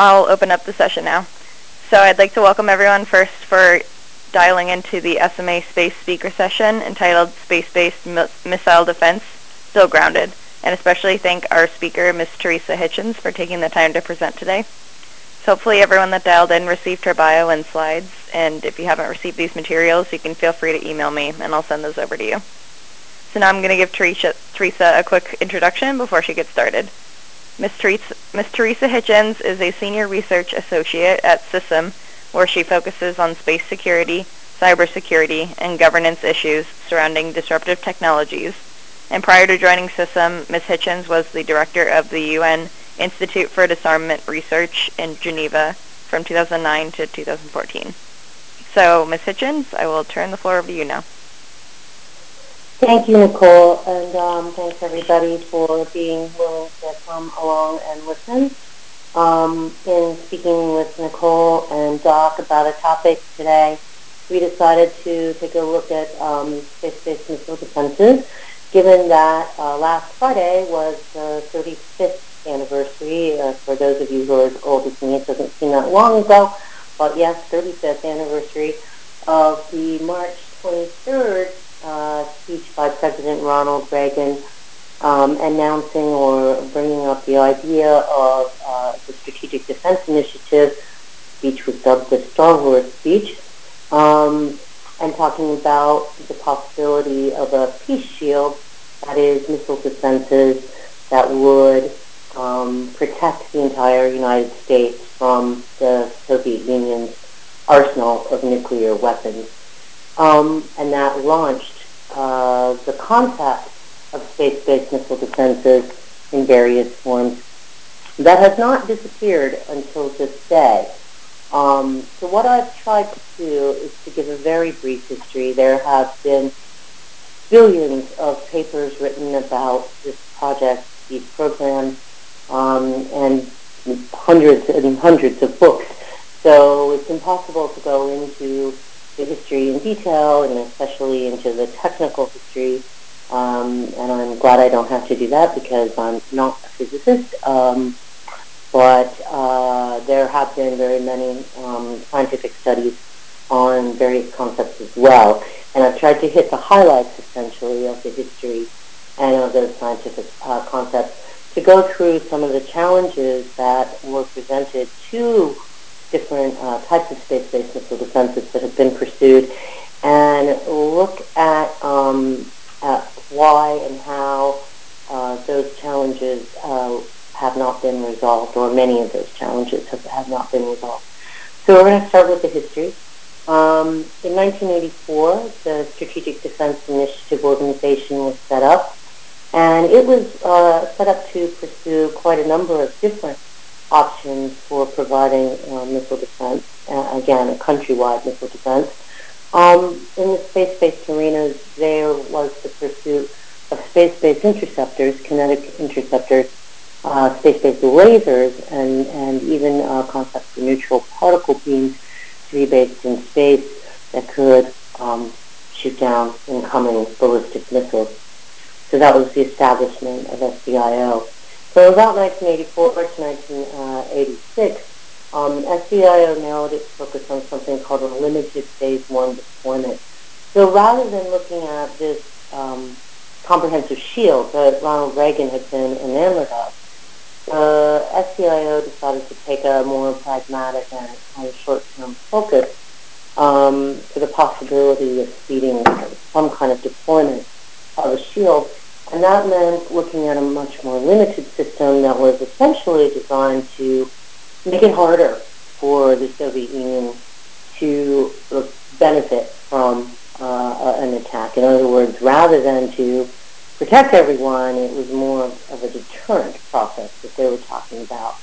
I'll open up the session now. So I'd like to welcome everyone first for dialing into the SMA Space Speaker Session entitled Space-Based Missile Defense, Still Grounded, and especially thank our speaker, Ms. Theresa Hitchens, for taking the time to present today. So hopefully everyone that dialed in received her bio and slides, and if you haven't received these materials, you can feel free to email me, and I'll send those over to you. So now I'm going to give Theresa, Theresa a quick introduction before she gets started. Ms. Theresa, Ms. Theresa Hitchens is a senior research associate at CISSM, where she focuses on space security, cybersecurity, and governance issues surrounding disruptive technologies. And prior to joining CISSM, Ms. Hitchens was the director of the UN Institute for Disarmament Research in Geneva from 2009 to 2014. So, Ms. Hitchens, I will turn the floor over to you now. Thank you, Nicole, and um, thanks everybody for being willing to come along and listen. Um, in speaking with Nicole and Doc about a topic today, we decided to take a look at um, space-based missile defenses, given that uh, last Friday was the 35th anniversary. Uh, for those of you who are old as me, it doesn't seem that long ago, but yes, 35th anniversary of the March 23rd uh, speech by President Ronald Reagan um, announcing or bringing up the idea of uh, the Strategic Defense Initiative, speech was dubbed the Star Wars speech, um, and talking about the possibility of a peace shield, that is, missile defenses that would um, protect the entire United States from the Soviet Union's arsenal of nuclear weapons. Um, and that launched uh, the concept of space-based missile defenses in various forms. That has not disappeared until this day. Um, so what I've tried to do is to give a very brief history. There have been billions of papers written about this project, these programs, um, and hundreds and hundreds of books. So it's impossible to go into the history in detail and especially into the technical history. Um, and I'm glad I don't have to do that because I'm not a physicist. Um, but uh, there have been very many um, scientific studies on various concepts as well. And I've tried to hit the highlights essentially of the history and of those scientific uh, concepts to go through some of the challenges that were presented to different uh, types of space-based missile defenses that have been pursued and look at, um, at why and how uh, those challenges uh, have not been resolved, or many of those challenges have, have not been resolved. So we're going to start with the history. Um, in 1984, the Strategic Defense Initiative Organization was set up and it was uh, set up to pursue quite a number of different options for providing uh, missile defense, uh, again, a countrywide missile defense. Um, in the space-based arenas, there was the pursuit of space-based interceptors, kinetic interceptors, uh, space-based lasers, and, and even uh, concepts for neutral particle beams to be based in space that could um, shoot down incoming ballistic missiles. So that was the establishment of SDIO. So about 1984 to 1986, um, SDIO narrowed its focus on something called a limited phase one deployment. So rather than looking at this um, comprehensive shield that Ronald Reagan had been enamored of, the SDIO decided to take a more pragmatic and, and short-term focus um, for the possibility of speeding some kind of deployment of a shield and that meant looking at a much more limited system that was essentially designed to make it harder for the Soviet Union to benefit from uh, an attack. In other words, rather than to protect everyone, it was more of a deterrent process that they were talking about.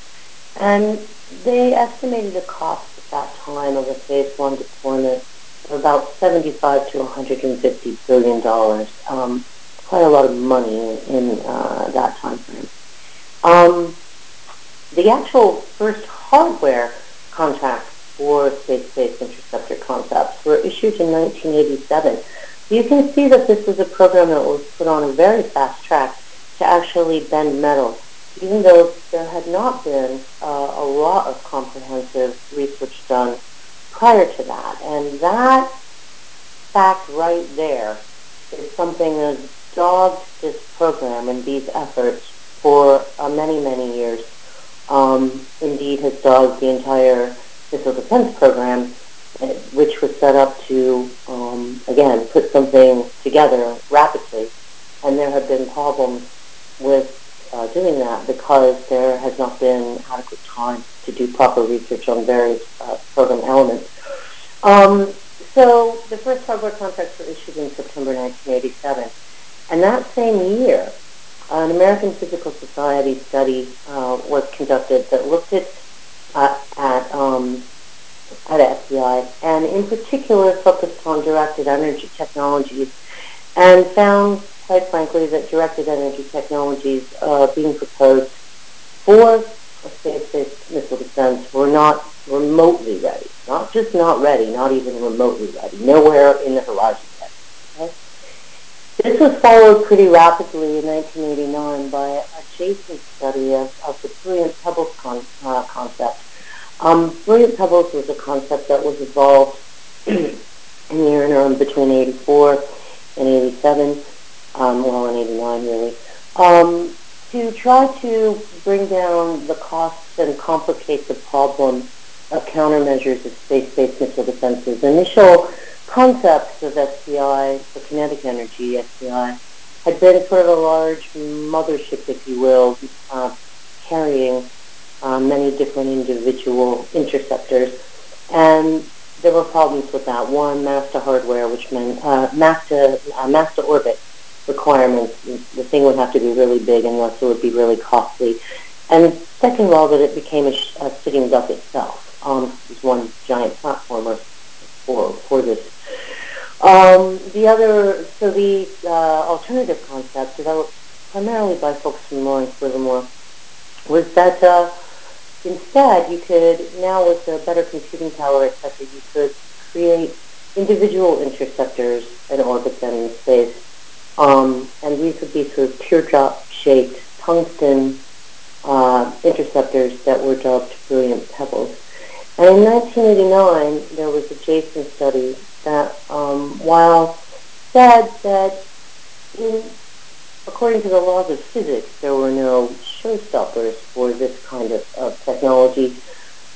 And they estimated the cost at that time of a phase one deployment of about 75 to 150 billion dollars. Um, quite a lot of money in uh, that time frame. Um, the actual first hardware contracts for space-based interceptor concepts were issued in 1987. You can see that this was a program that was put on a very fast track to actually bend metal even though there had not been uh, a lot of comprehensive research done prior to that. And that fact right there is something that dogged this program and these efforts for uh, many, many years. Um, indeed, has dogged the entire missile defense program, uh, which was set up to, um, again, put something together rapidly. And there have been problems with uh, doing that because there has not been adequate time to do proper research on various uh, program elements. Um, so the first hardware contracts were issued in September 1987. And that same year, an American Physical Society study uh, was conducted that looked at uh, at um, at SDI and in particular focused on directed energy technologies and found, quite frankly, that directed energy technologies uh, being proposed for space-based missile defense were not remotely ready. Not just not ready, not even remotely ready. Nowhere in the horizon? This was followed pretty rapidly in 1989 by a Jason study of, of the brilliant pebbles con, uh, concept. Um, brilliant pebbles was a concept that was evolved in the interim between 84 and 87, um, well, in 89 really, um, to try to bring down the costs and complicate the problem of countermeasures of space-based missile defenses. Initial concepts of SDI, for kinetic energy, SDI, had been sort of a large mothership, if you will, uh, carrying uh, many different individual interceptors. And there were problems with that. One, mass to hardware, which meant uh, mass to uh, mass orbit requirements. The thing would have to be really big, and thus it would be really costly. And second of all, that it became a, sh- a sitting duck itself. Um, it was one giant platformer for for this um, the other, so the uh, alternative concept developed primarily by folks from Lawrence Livermore was that uh, instead you could, now with a better computing power, etc., you could create individual interceptors and orbit them in space. Um, and these would be sort of teardrop-shaped tungsten uh, interceptors that were dubbed brilliant pebbles. And in 1989, there was a Jason study that um, while said that in, according to the laws of physics, there were no showstoppers for this kind of, of technology,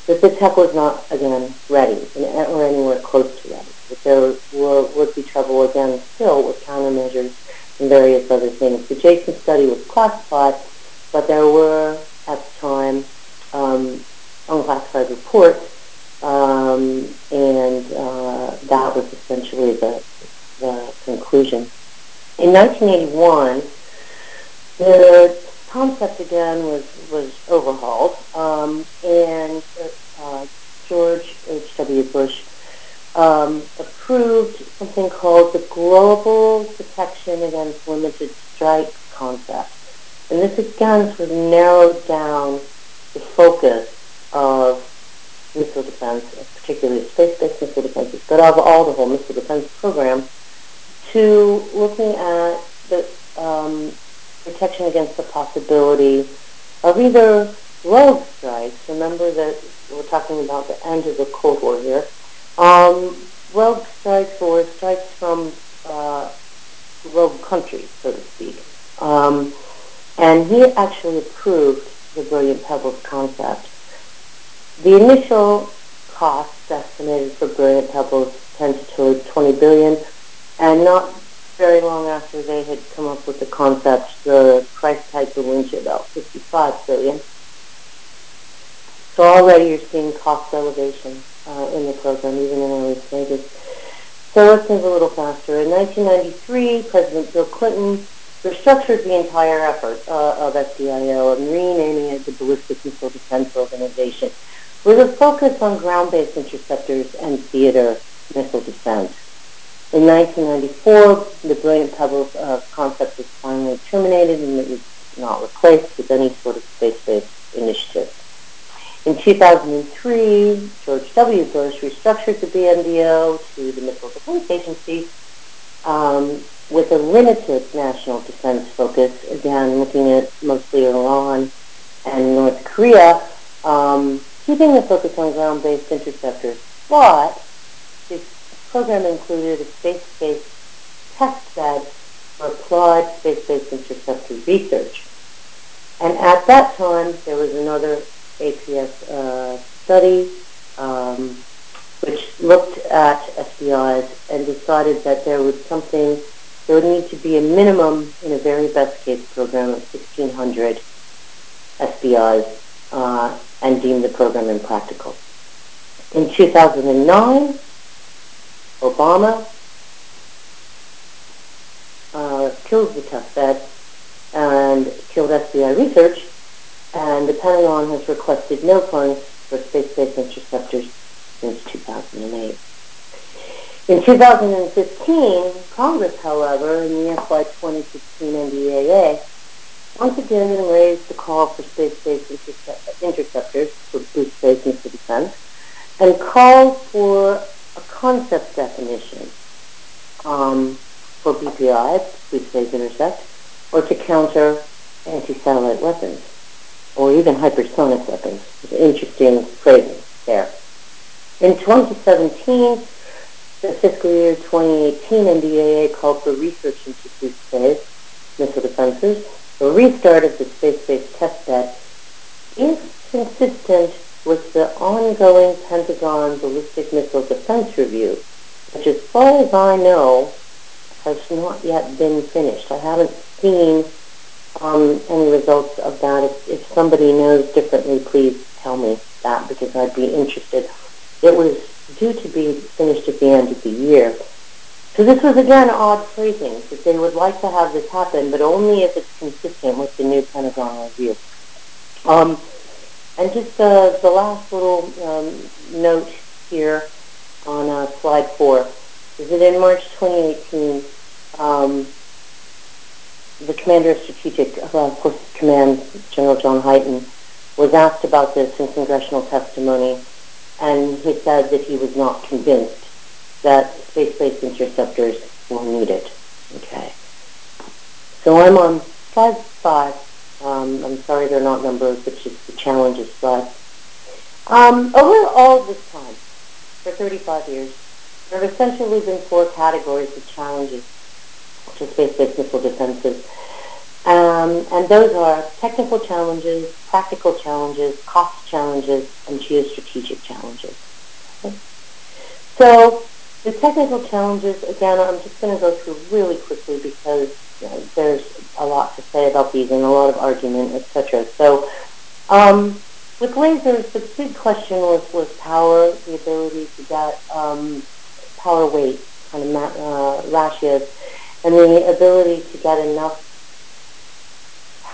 that the tech was not, again, ready or anywhere close to ready. That there were, would be trouble, again, still with countermeasures and various other things. The Jason study was classified, but there were, at the time, um, unclassified reports um, and uh, that was essentially the, the conclusion. In 1981, the concept again was, was overhauled, um, and uh, George H.W. Bush um, approved something called the Global Protection Against Limited Strike concept. And this again sort of narrowed down the focus of missile defense, particularly space-based missile defenses, but of all the whole missile defense program, to looking at the um, protection against the possibility of either rogue strikes. Remember that we're talking about the end of the Cold War here. Um, rogue strikes or strikes from uh, rogue countries, so to speak. Um, and he actually approved the Brilliant Pebbles concept. The initial cost estimated for Brilliant Pebbles 10 to 20 billion, and not very long after they had come up with the concept, the price tag ballooned to about 55 billion. So already you're seeing cost elevation uh, in the program, even in early stages. So let's move a little faster. In 1993, President Bill Clinton restructured the entire effort uh, of SDIO and renaming it the Ballistic Missile Defense Organization with a focus on ground-based interceptors and theater missile defense. In 1994, the Brilliant Pebbles uh, concept was finally terminated and it was not replaced with any sort of space-based initiative. In 2003, George W. Bush restructured the BMDO to the Missile Defense Agency um, limited national defense focus, again looking at mostly Iran and North Korea, um, keeping the focus on ground-based interceptors. But this program included a space-based test bed for applied space-based interceptor research. And at that time, there was another APS uh, study um, which looked at SBIs and decided that there was something, there would need to be a minimum in a very best case program of 1,600 SBIs uh, and deemed the program impractical. In 2009, Obama uh, killed the test and killed SBI research, and the Pentagon has requested no funds for space-based interceptors since 2008. In 2015, Congress, however, in the FY 2016 NDAA, once again raised the call for space-based interceptors for boost phase missile defense and called for a concept definition um, for BPI, boost phase intercept, or to counter anti-satellite weapons or even hypersonic weapons. It's interesting phrasing there. In 2017, the fiscal year 2018 NDAA called for research into space missile defenses. The restart of the space-based test bed is consistent with the ongoing Pentagon Ballistic Missile Defense Review, which as far as I know has not yet been finished. I haven't seen um, any results of that. If, if somebody knows differently, please tell me that because I'd be interested. It was due to be finished at the end of the year. So this was again odd phrasing that they would like to have this happen, but only if it's consistent with the new Pentagon review. Um, and just uh, the last little um, note here on uh, slide four is that in March 2018, um, the commander of strategic uh, forces command, General John Hyten, was asked about this in congressional testimony, and he said that he was not convinced that space-based interceptors were needed. Okay. So I'm on slide five. Um, I'm sorry they're not numbers, but just the challenges slide. Um, over all this time, for 35 years, there have essentially been four categories of challenges to space-based missile defenses. Um, and those are technical challenges, practical challenges, cost challenges, and geostrategic challenges. Okay. So the technical challenges, again, I'm just going to go through really quickly because you know, there's a lot to say about these and a lot of argument, etc. So um, with lasers, the big question was, was power, the ability to get um, power weight kind of uh, ratios, and the ability to get enough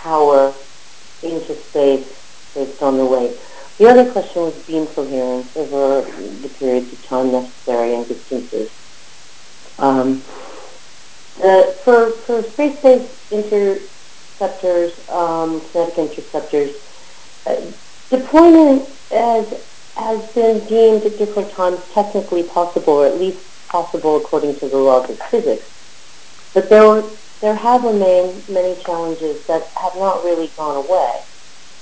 power into space based on the weight. The other question was beam coherence over the periods of time necessary and distances. Um, for, for space-based interceptors, um, kinetic interceptors, uh, deployment has, has been deemed at different times technically possible, or at least possible according to the laws of physics. But there there have remained many challenges that have not really gone away.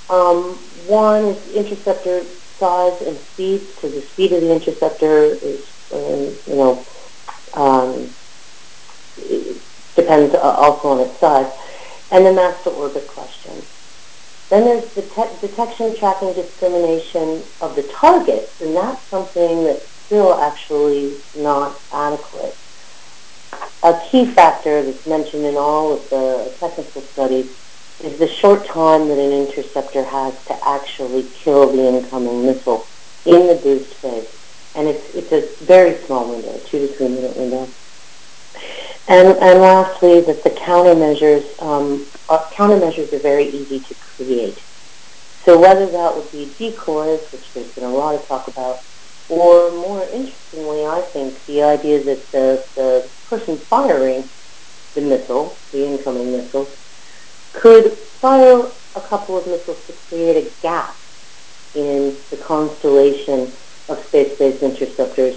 Um, one is interceptor size and speed. So the speed of the interceptor is, um, you know, um, depends also on its size, and the mass to orbit question. Then there's the te- detection, tracking, discrimination of the targets, and that's something that's still actually not adequate key factor that's mentioned in all of the technical studies is the short time that an interceptor has to actually kill the incoming missile in the boost phase. And it's, it's a very small window, two to three minute window. And, and lastly, that the countermeasures, um, uh, countermeasures are very easy to create. So whether that would be decoys, which there's been a lot of talk about, or more interestingly, I think the idea that the, the person firing the missile, the incoming missile, could fire a couple of missiles to create a gap in the constellation of space-based interceptors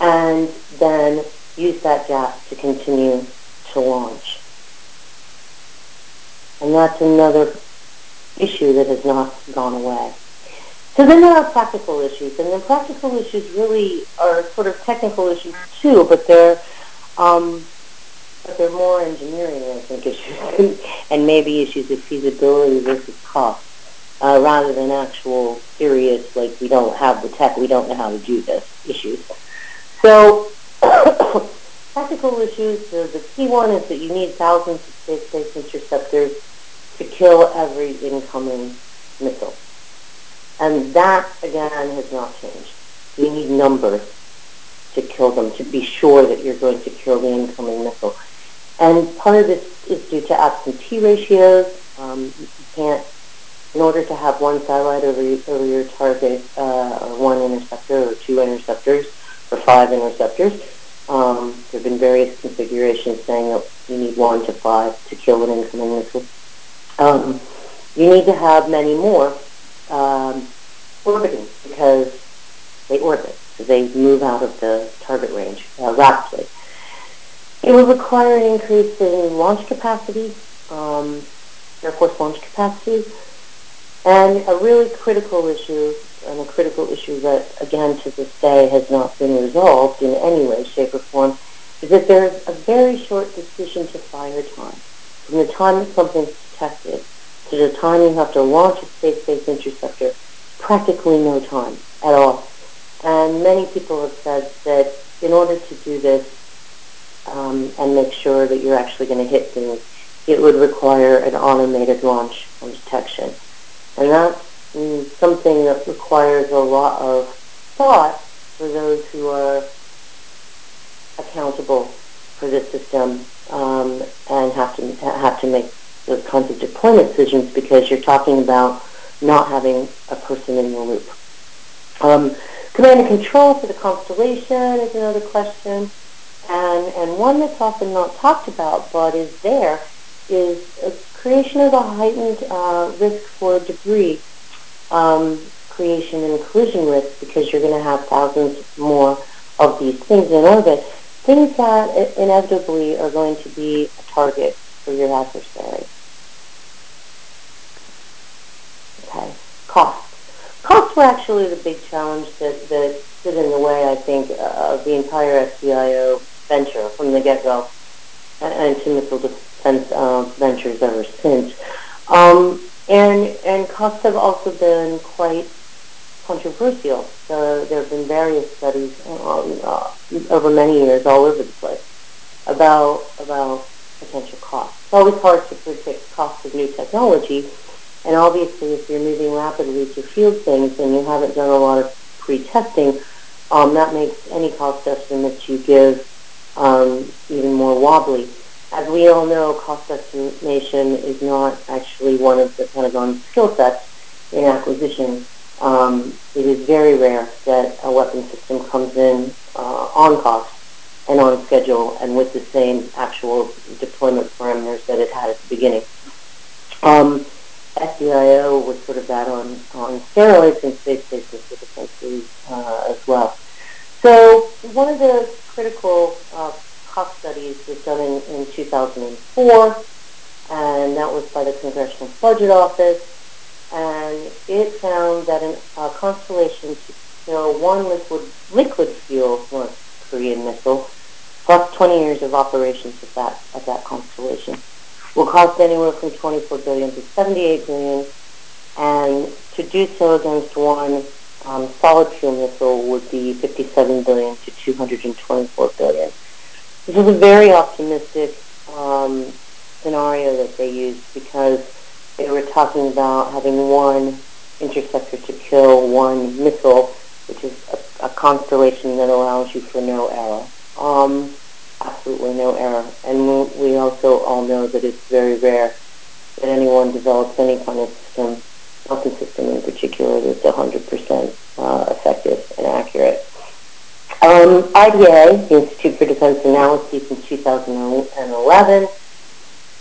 and then use that gap to continue to launch. And that's another issue issue that has not gone away. So then there are practical issues, and the practical issues really are sort of technical issues too, but they're um, but they're more engineering, I think, issues, and maybe issues of feasibility versus cost, uh, rather than actual serious, like we don't have the tech, we don't know how to do this issues. So practical issues, the, the key one is that you need thousands of space-based interceptors to kill every incoming missile. And that, again, has not changed. You need numbers to kill them, to be sure that you're going to kill the incoming missile. And part of this is due to absentee ratios. Um, you can't, in order to have one satellite over, over your target, uh, or one interceptor, or two interceptors, or five interceptors, um, there have been various configurations saying that you need one to five to kill an incoming missile. Um, you need to have many more um, orbiting because they orbit, so they move out of the target range uh, rapidly. It would require an increase in launch capacity, um, Air Force launch capacity, and a really critical issue, and a critical issue that, again, to this day has not been resolved in any way, shape, or form, is that there's a very short decision to fire time. From the time that something's detected to the time you have to launch a space-based interceptor, practically no time at all. And many people have said that in order to do this um, and make sure that you're actually going to hit things, it would require an automated launch and detection. And that's mm, something that requires a lot of thought for those who are accountable for the system um, and have to have to make those kinds of deployment decisions because you're talking about not having a person in the loop. Um, command and control for the constellation is another question. And, and one that's often not talked about but is there is a creation of a heightened uh, risk for debris um, creation and collision risk because you're going to have thousands more of these things in orbit, things that inevitably are going to be a target for your adversary. Okay, cost. Costs were actually the big challenge that, that stood in the way, I think, uh, of the entire SDIO venture from the get-go and, to missile defense uh, ventures ever since. Um, and, and costs have also been quite controversial. So there have been various studies um, uh, over many years all over the place about, about potential costs. It's always hard to predict costs of new technology, and obviously if you're moving rapidly to field things and you haven't done a lot of pre-testing, um, that makes any cost estimates you give um, even more wobbly. As we all know, cost estimation is not actually one of the Pentagon's skill sets in acquisition. Um, it is very rare that a weapon system comes in uh, on cost and on schedule and with the same actual deployment parameters that it had at the beginning. Um, of that on, on steroids and space-based missile defenses uh, as well. So one of the critical uh, cost studies was done in, in 2004, and that was by the Congressional Budget Office, and it found that a uh, constellation to kill one liquid, liquid fuel North Korean missile, plus 20 years of operations of that, of that constellation, will cost anywhere from 24 billion to 78 billion, and to do so against one um, solid fuel missile would be 57 billion to 224 billion. This is a very optimistic um, scenario that they used because they were talking about having one interceptor to kill one missile, which is a, a constellation that allows you for no error. Um, absolutely no error. And we also all know that it's very rare that anyone develops any kind of system, weapon system in particular, that's 100% uh, effective and accurate. Um, IDA, the Institute for Defense Analyses in 2011,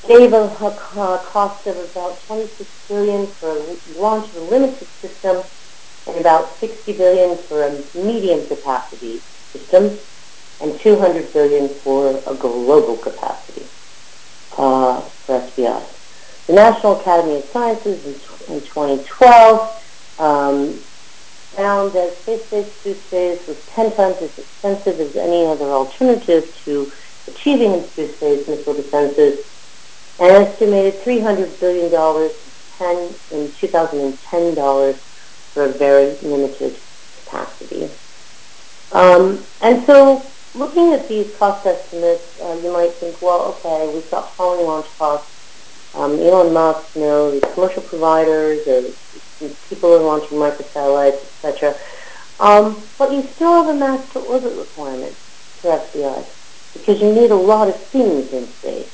gave a, a cost of about 26 billion for launch of a limited system and about 60 billion for a medium capacity system and 200 billion for a global capacity uh, for SBI. The National Academy of Sciences in, in 2012 um, found that space-based boosted was 10 times as expensive as any other alternative to achieving space-based missile defenses, and estimated $300 billion in 2010 dollars for a very limited capacity. Um, and so looking at these cost estimates, uh, you might think, well, okay, we've got falling launch costs. Um, Elon Musk, you know, the commercial providers, the people are launching microsatellites, etc. Um, but you still have a mass to orbit requirement for SBI because you need a lot of things in space.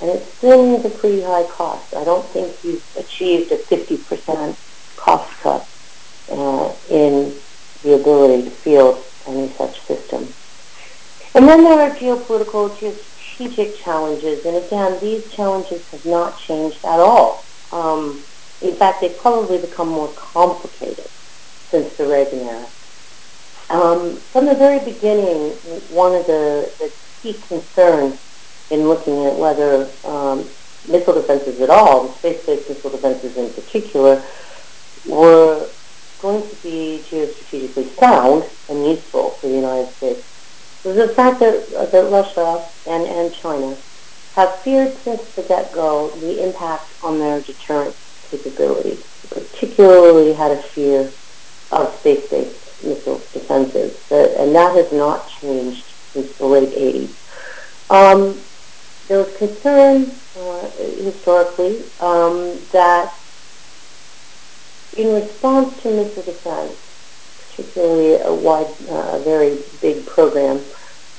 And it still means a pretty high cost. I don't think you've achieved a 50% cost cut uh, in the ability to field any such system. And then there are geopolitical, geostrategic challenges. And again, these challenges have not changed at all. Um, in fact, they've probably become more complicated since the Reagan era. Um, from the very beginning, one of the, the key concerns in looking at whether um, missile defenses at all, space-based missile defenses in particular, were going to be geostrategically sound and useful for the United States the fact that, that Russia and, and China have feared since the get-go the impact on their deterrent capability, particularly had a fear of space-based missile defenses, and that has not changed since the late 80s. Um, there was concern uh, historically um, that in response to missile defense, particularly a wide, uh, very big program,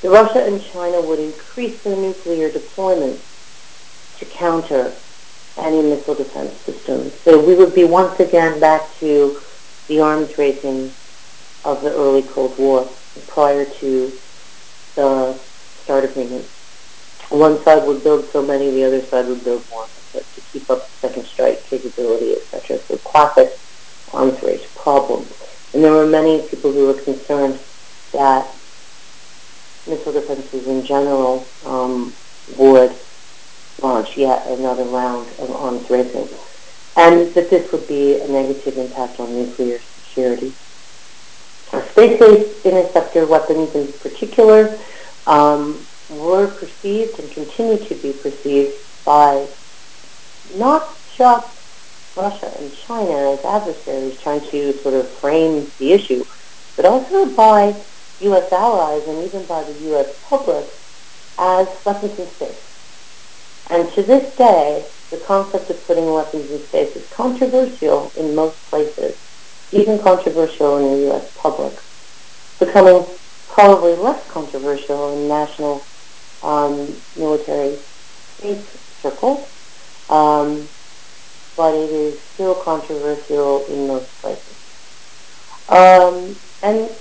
the Russia and China would increase their nuclear deployment to counter any missile defense systems. So we would be once again back to the arms racing of the early Cold War prior to the START agreement. One side would build so many, the other side would build more to keep up second strike capability, etc. So classic arms race problem. And there were many people who were concerned that missile defenses in general um, would launch yet another round of arms racing, and that this would be a negative impact on nuclear security. Space-based interceptor weapons in particular um, were perceived and continue to be perceived by not just Russia and China as adversaries trying to sort of frame the issue, but also by U.S. allies and even by the U.S. public as weapons in space. And to this day, the concept of putting weapons in space is controversial in most places, even controversial in the U.S. public, becoming probably less controversial in national um, military space circles. Um, but it is still controversial in most places. Um, and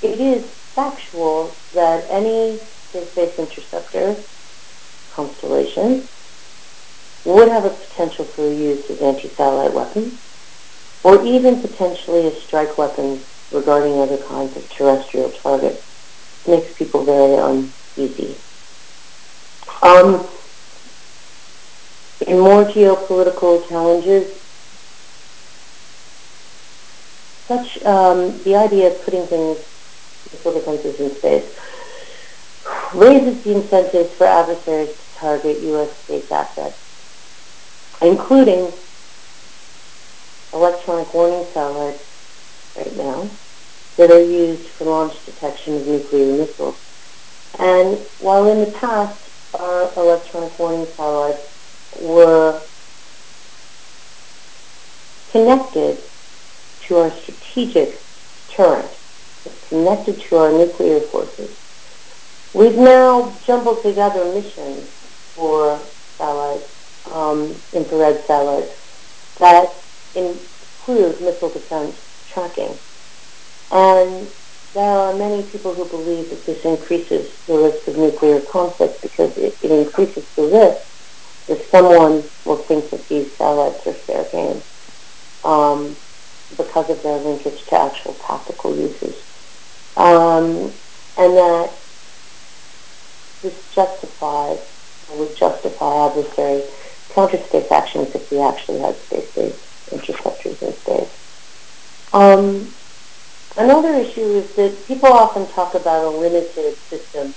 it is factual that any space-based interceptor constellation would have a potential for use as anti-satellite weapons, or even potentially as strike weapons regarding other kinds of terrestrial targets. It makes people very uneasy. Um, in more geopolitical challenges, such um, the idea of putting things, missile defenses in space, raises the incentives for adversaries to target U.S. space assets, including electronic warning satellites right now that are used for launch detection of nuclear missiles. And while in the past our electronic warning satellites were connected to our strategic turret, connected to our nuclear forces. We've now jumbled together missions for satellites, um, infrared satellites, that include missile defense tracking. And there are many people who believe that this increases the risk of nuclear conflict because it, it increases the risk if someone will think that these satellites are fair game um, because of their linkage to actual tactical uses. Um, and that this justifies, or would justify adversaries counter-space actions if we actually had space-based interceptors in space. Um, another issue is that people often talk about a limited system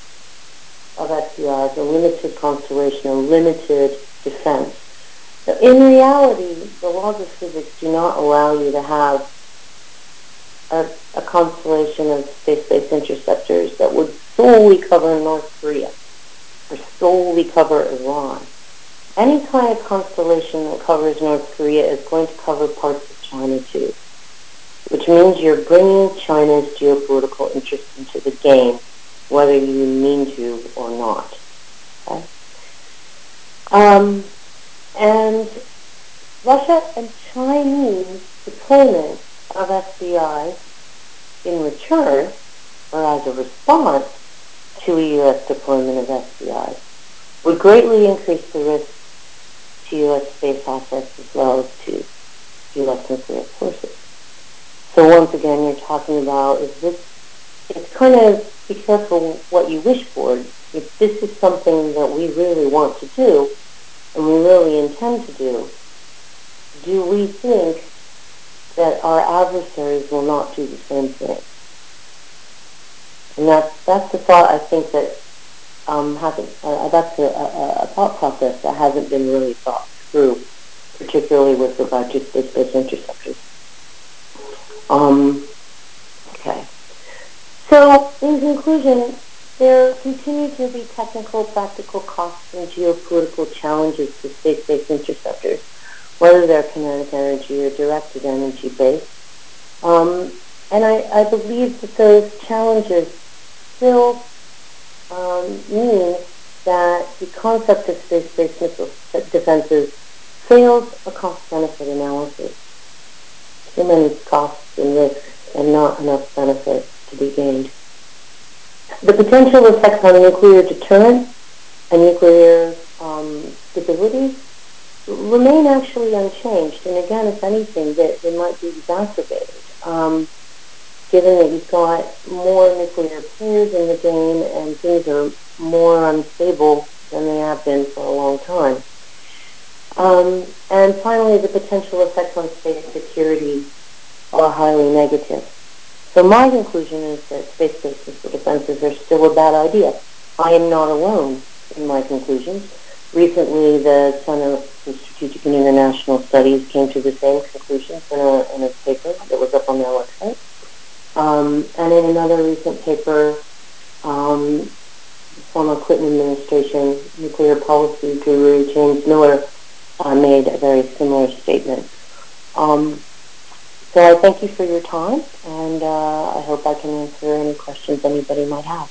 of SDIs, a limited constellation, a limited defense. In reality, the laws of physics do not allow you to have a, a constellation of space-based interceptors that would solely cover North Korea or solely cover Iran. Any kind of constellation that covers North Korea is going to cover parts of China too, which means you're bringing China's geopolitical interest into the game, whether you mean to or not. Okay? Um, and Russia and Chinese deployment of SDI in return or as a response to a U.S. deployment of SDI would greatly increase the risk to U.S. space assets as well as to U.S. nuclear forces. So once again, you're talking about is this, it's kind of be careful what you wish for. If this is something that we really want to do and we really intend to do, do we think that our adversaries will not do the same thing? And that's, that's the thought I think that um, hasn't, uh, that's a, a, a, thought process that hasn't been really thought through, particularly with regard to space-based interceptors. Um, in conclusion, there continue to be technical, practical costs and geopolitical challenges to space-based interceptors, whether they're kinetic energy or directed energy based. Um, and I, I, believe that those challenges still um, mean that the concept of space-based missile defenses fails a cost-benefit analysis. Too many costs and risks and not enough benefit to be gained. The potential effects on nuclear deterrence and nuclear um, stability remain actually unchanged. And again, if anything, they, they might be exacerbated, um, given that you've got more nuclear players in the game and things are more unstable than they have been for a long time. Um, and finally, the potential effects on space security are highly negative. So my conclusion is that space-based missile defenses are still a bad idea. I am not alone in my conclusions. Recently, the Center for Strategic and International Studies came to the same conclusions in a, in a paper that was up on their website. Um, and in another recent paper, um, former Clinton administration nuclear policy guru James Miller uh, made a very similar statement. Um, so I thank you for your time, and uh, I hope I can answer any questions anybody might have.